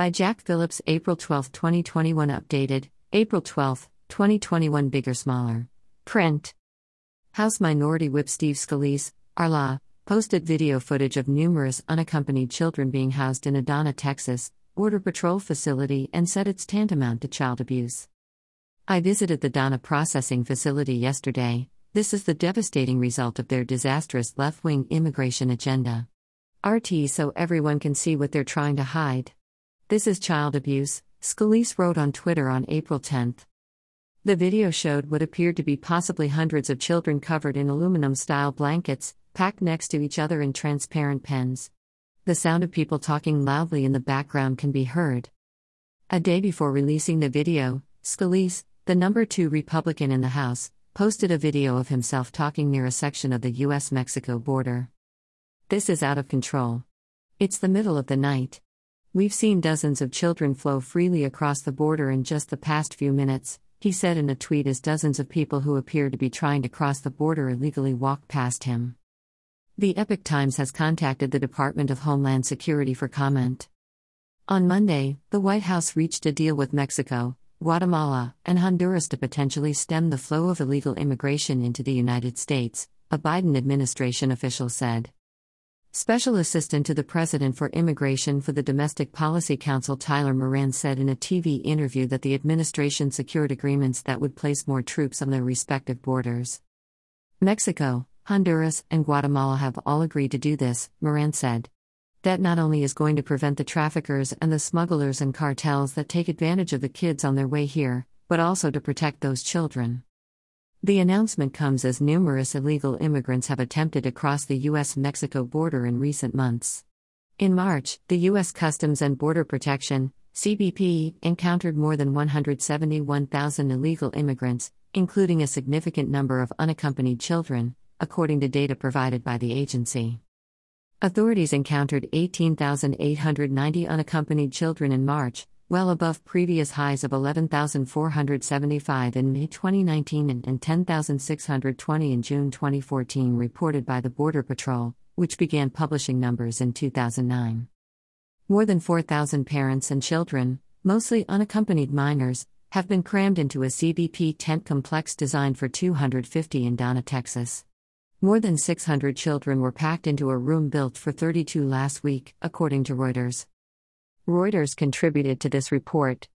By Jack Phillips, April 12, 2021. Updated, April 12, 2021. Bigger, smaller. Print. House Minority Whip Steve Scalise, Arla, posted video footage of numerous unaccompanied children being housed in a Donna, Texas, Border Patrol facility and said it's tantamount to child abuse. I visited the Donna processing facility yesterday. This is the devastating result of their disastrous left wing immigration agenda. RT so everyone can see what they're trying to hide. This is child abuse, Scalise wrote on Twitter on April 10. The video showed what appeared to be possibly hundreds of children covered in aluminum style blankets, packed next to each other in transparent pens. The sound of people talking loudly in the background can be heard. A day before releasing the video, Scalise, the number two Republican in the House, posted a video of himself talking near a section of the US Mexico border. This is out of control. It's the middle of the night. We've seen dozens of children flow freely across the border in just the past few minutes, he said in a tweet as dozens of people who appear to be trying to cross the border illegally walk past him. The Epoch Times has contacted the Department of Homeland Security for comment. On Monday, the White House reached a deal with Mexico, Guatemala, and Honduras to potentially stem the flow of illegal immigration into the United States, a Biden administration official said. Special Assistant to the President for Immigration for the Domestic Policy Council Tyler Moran said in a TV interview that the administration secured agreements that would place more troops on their respective borders. Mexico, Honduras, and Guatemala have all agreed to do this, Moran said. That not only is going to prevent the traffickers and the smugglers and cartels that take advantage of the kids on their way here, but also to protect those children. The announcement comes as numerous illegal immigrants have attempted to cross the U.S. Mexico border in recent months. In March, the U.S. Customs and Border Protection, CBP, encountered more than 171,000 illegal immigrants, including a significant number of unaccompanied children, according to data provided by the agency. Authorities encountered 18,890 unaccompanied children in March, well above previous highs of 11,475 in May 2019 and 10,620 in June 2014, reported by the Border Patrol, which began publishing numbers in 2009. More than 4,000 parents and children, mostly unaccompanied minors, have been crammed into a CBP tent complex designed for 250 in Donna, Texas. More than 600 children were packed into a room built for 32 last week, according to Reuters. Reuters contributed to this report.